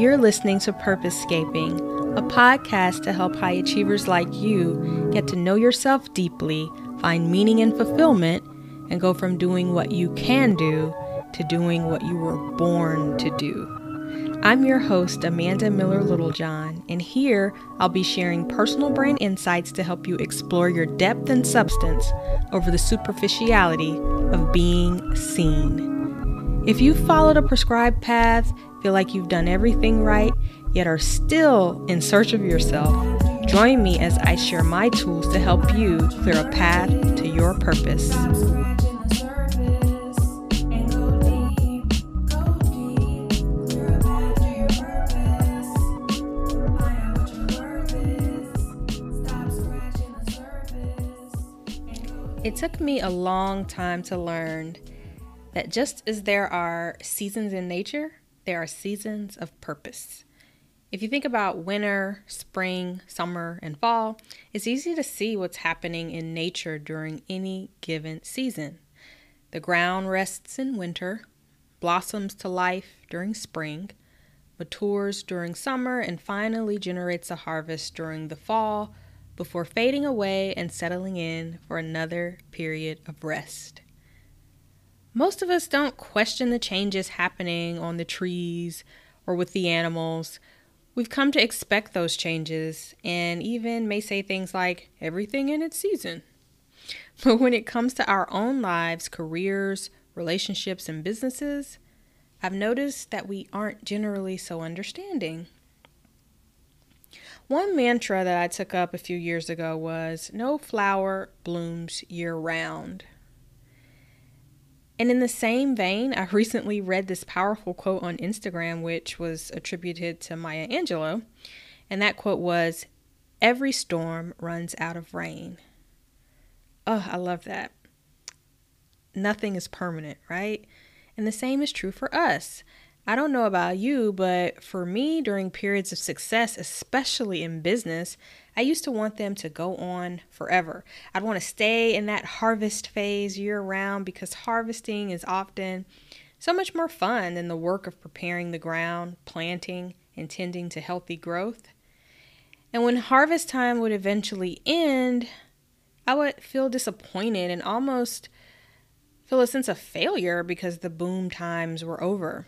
You're listening to Purposescaping, a podcast to help high achievers like you get to know yourself deeply, find meaning and fulfillment, and go from doing what you can do to doing what you were born to do. I'm your host, Amanda Miller Littlejohn, and here I'll be sharing personal brand insights to help you explore your depth and substance over the superficiality of being seen. If you've followed a prescribed path, feel like you've done everything right, yet are still in search of yourself, join me as I share my tools to help you clear a path to your purpose. It took me a long time to learn that just as there are seasons in nature, there are seasons of purpose. If you think about winter, spring, summer, and fall, it's easy to see what's happening in nature during any given season. The ground rests in winter, blossoms to life during spring, matures during summer, and finally generates a harvest during the fall before fading away and settling in for another period of rest. Most of us don't question the changes happening on the trees or with the animals. We've come to expect those changes and even may say things like, everything in its season. But when it comes to our own lives, careers, relationships, and businesses, I've noticed that we aren't generally so understanding. One mantra that I took up a few years ago was no flower blooms year round. And in the same vein, I recently read this powerful quote on Instagram, which was attributed to Maya Angelou. And that quote was Every storm runs out of rain. Oh, I love that. Nothing is permanent, right? And the same is true for us. I don't know about you, but for me, during periods of success, especially in business, I used to want them to go on forever. I'd want to stay in that harvest phase year round because harvesting is often so much more fun than the work of preparing the ground, planting, and tending to healthy growth. And when harvest time would eventually end, I would feel disappointed and almost feel a sense of failure because the boom times were over.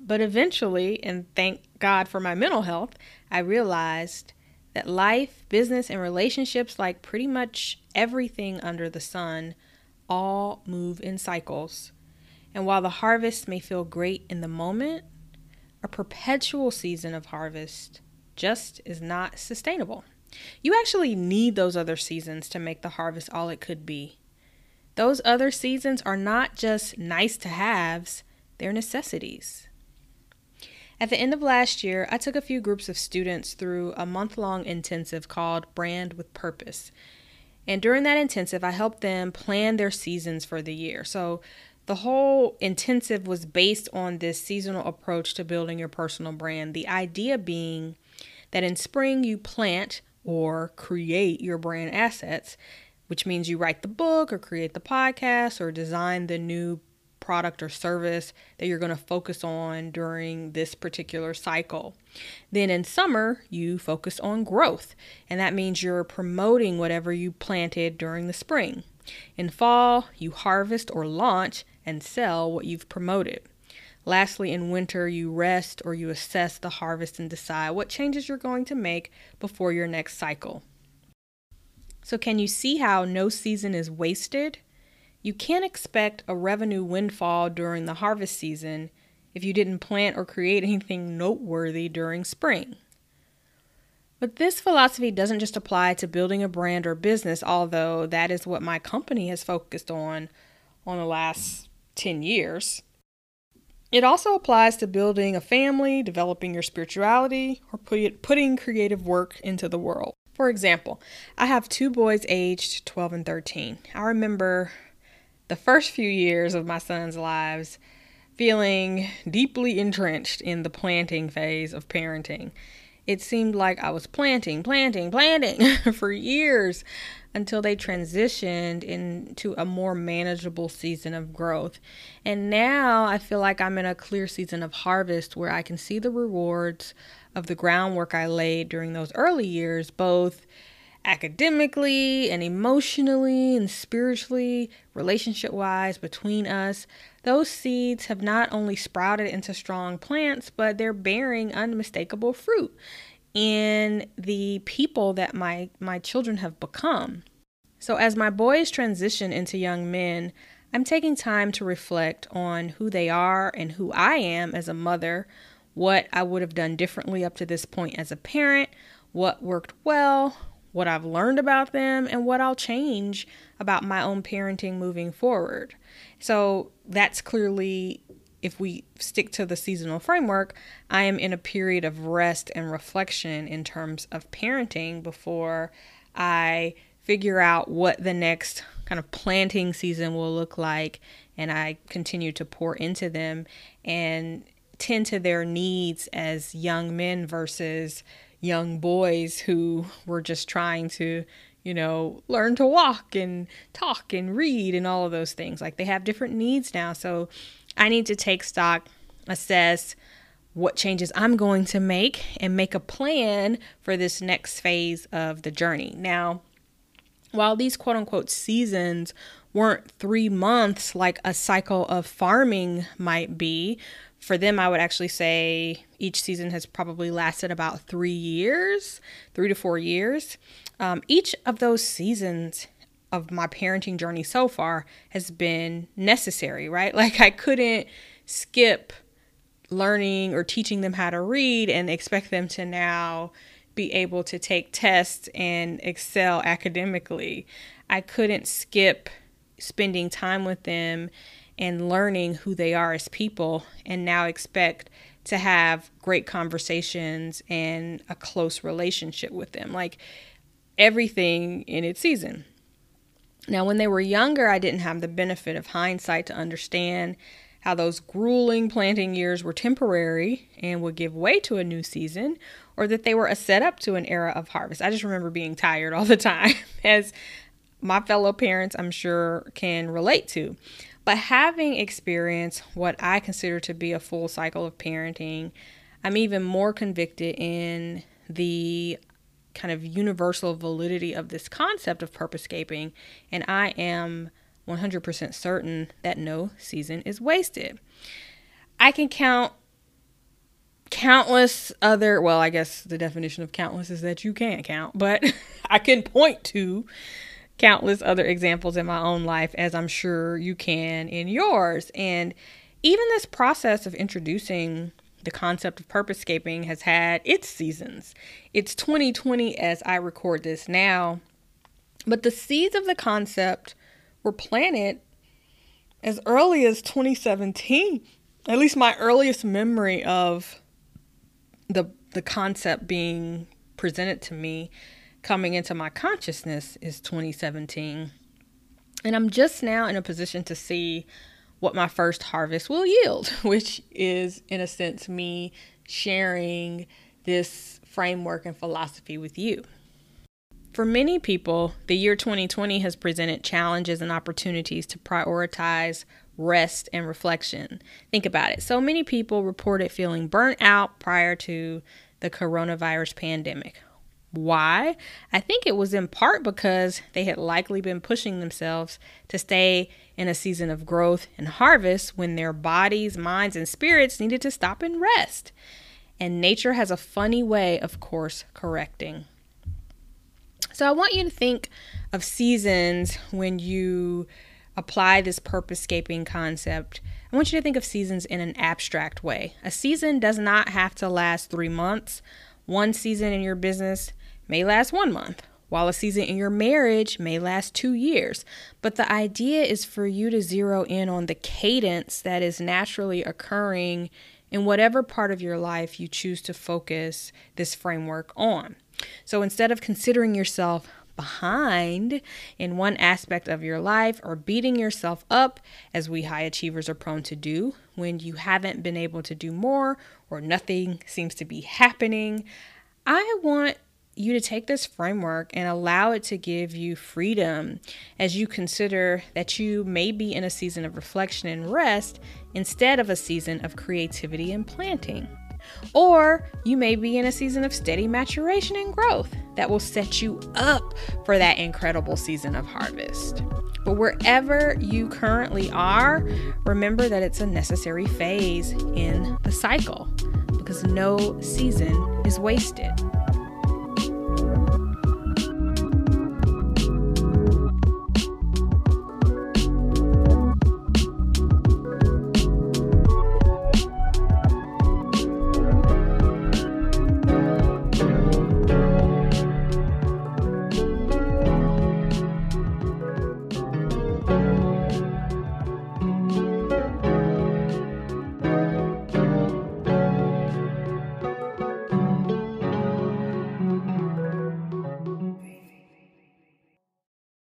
But eventually, and thank God for my mental health, I realized that life, business, and relationships, like pretty much everything under the sun, all move in cycles. And while the harvest may feel great in the moment, a perpetual season of harvest just is not sustainable. You actually need those other seasons to make the harvest all it could be. Those other seasons are not just nice to haves, they're necessities. At the end of last year, I took a few groups of students through a month long intensive called Brand with Purpose. And during that intensive, I helped them plan their seasons for the year. So the whole intensive was based on this seasonal approach to building your personal brand. The idea being that in spring, you plant or create your brand assets, which means you write the book or create the podcast or design the new product or service that you're going to focus on during this particular cycle. Then in summer, you focus on growth, and that means you're promoting whatever you planted during the spring. In fall, you harvest or launch and sell what you've promoted. Lastly, in winter, you rest or you assess the harvest and decide what changes you're going to make before your next cycle. So, can you see how no season is wasted? You can't expect a revenue windfall during the harvest season if you didn't plant or create anything noteworthy during spring. But this philosophy doesn't just apply to building a brand or business, although that is what my company has focused on on the last 10 years. It also applies to building a family, developing your spirituality, or put, putting creative work into the world. For example, I have two boys aged 12 and 13. I remember the first few years of my son's lives feeling deeply entrenched in the planting phase of parenting. it seemed like I was planting, planting, planting for years until they transitioned into a more manageable season of growth. And now I feel like I'm in a clear season of harvest where I can see the rewards of the groundwork I laid during those early years, both academically and emotionally and spiritually, relationship wise, between us. Those seeds have not only sprouted into strong plants, but they're bearing unmistakable fruit in the people that my my children have become. So as my boys transition into young men, I'm taking time to reflect on who they are and who I am as a mother, what I would have done differently up to this point as a parent, what worked well, what I've learned about them, and what I'll change about my own parenting moving forward. So that's clearly if we stick to the seasonal framework, I am in a period of rest and reflection in terms of parenting before I figure out what the next kind of planting season will look like and I continue to pour into them and tend to their needs as young men versus young boys who were just trying to you know, learn to walk and talk and read and all of those things. Like they have different needs now. So I need to take stock, assess what changes I'm going to make, and make a plan for this next phase of the journey. Now, while these quote unquote seasons weren't three months like a cycle of farming might be, for them, I would actually say each season has probably lasted about three years, three to four years. Um, each of those seasons of my parenting journey so far has been necessary, right? Like I couldn't skip learning or teaching them how to read and expect them to now be able to take tests and excel academically. I couldn't skip spending time with them and learning who they are as people and now expect to have great conversations and a close relationship with them. Like everything in its season. Now, when they were younger, I didn't have the benefit of hindsight to understand how those grueling planting years were temporary and would give way to a new season, or that they were a setup to an era of harvest. I just remember being tired all the time, as my fellow parents, I'm sure, can relate to. But having experienced what I consider to be a full cycle of parenting, I'm even more convicted in the kind of universal validity of this concept of purposescaping, and I am 100% certain that no season is wasted. I can count countless other, well, I guess the definition of countless is that you can't count, but I can point to countless other examples in my own life, as I'm sure you can in yours. And even this process of introducing the concept of purposescaping has had its seasons. It's 2020 as I record this now, but the seeds of the concept were planted as early as 2017. At least my earliest memory of the the concept being presented to me coming into my consciousness is 2017. And I'm just now in a position to see what my first harvest will yield, which is, in a sense, me sharing this framework and philosophy with you. For many people, the year 2020 has presented challenges and opportunities to prioritize rest and reflection. Think about it. So many people reported feeling burnt out prior to the coronavirus pandemic. Why? I think it was in part because they had likely been pushing themselves to stay in a season of growth and harvest when their bodies, minds, and spirits needed to stop and rest. And nature has a funny way of course correcting. So I want you to think of seasons when you apply this purposescaping concept. I want you to think of seasons in an abstract way. A season does not have to last three months. One season in your business may last one month, while a season in your marriage may last two years. But the idea is for you to zero in on the cadence that is naturally occurring in whatever part of your life you choose to focus this framework on. So instead of considering yourself behind in one aspect of your life or beating yourself up, as we high achievers are prone to do when you haven't been able to do more or nothing seems to be happening, I want you to take this framework and allow it to give you freedom as you consider that you may be in a season of reflection and rest instead of a season of creativity and planting. Or you may be in a season of steady maturation and growth that will set you up for that incredible season of harvest. But wherever you currently are, remember that it's a necessary phase in the cycle because no season is wasted.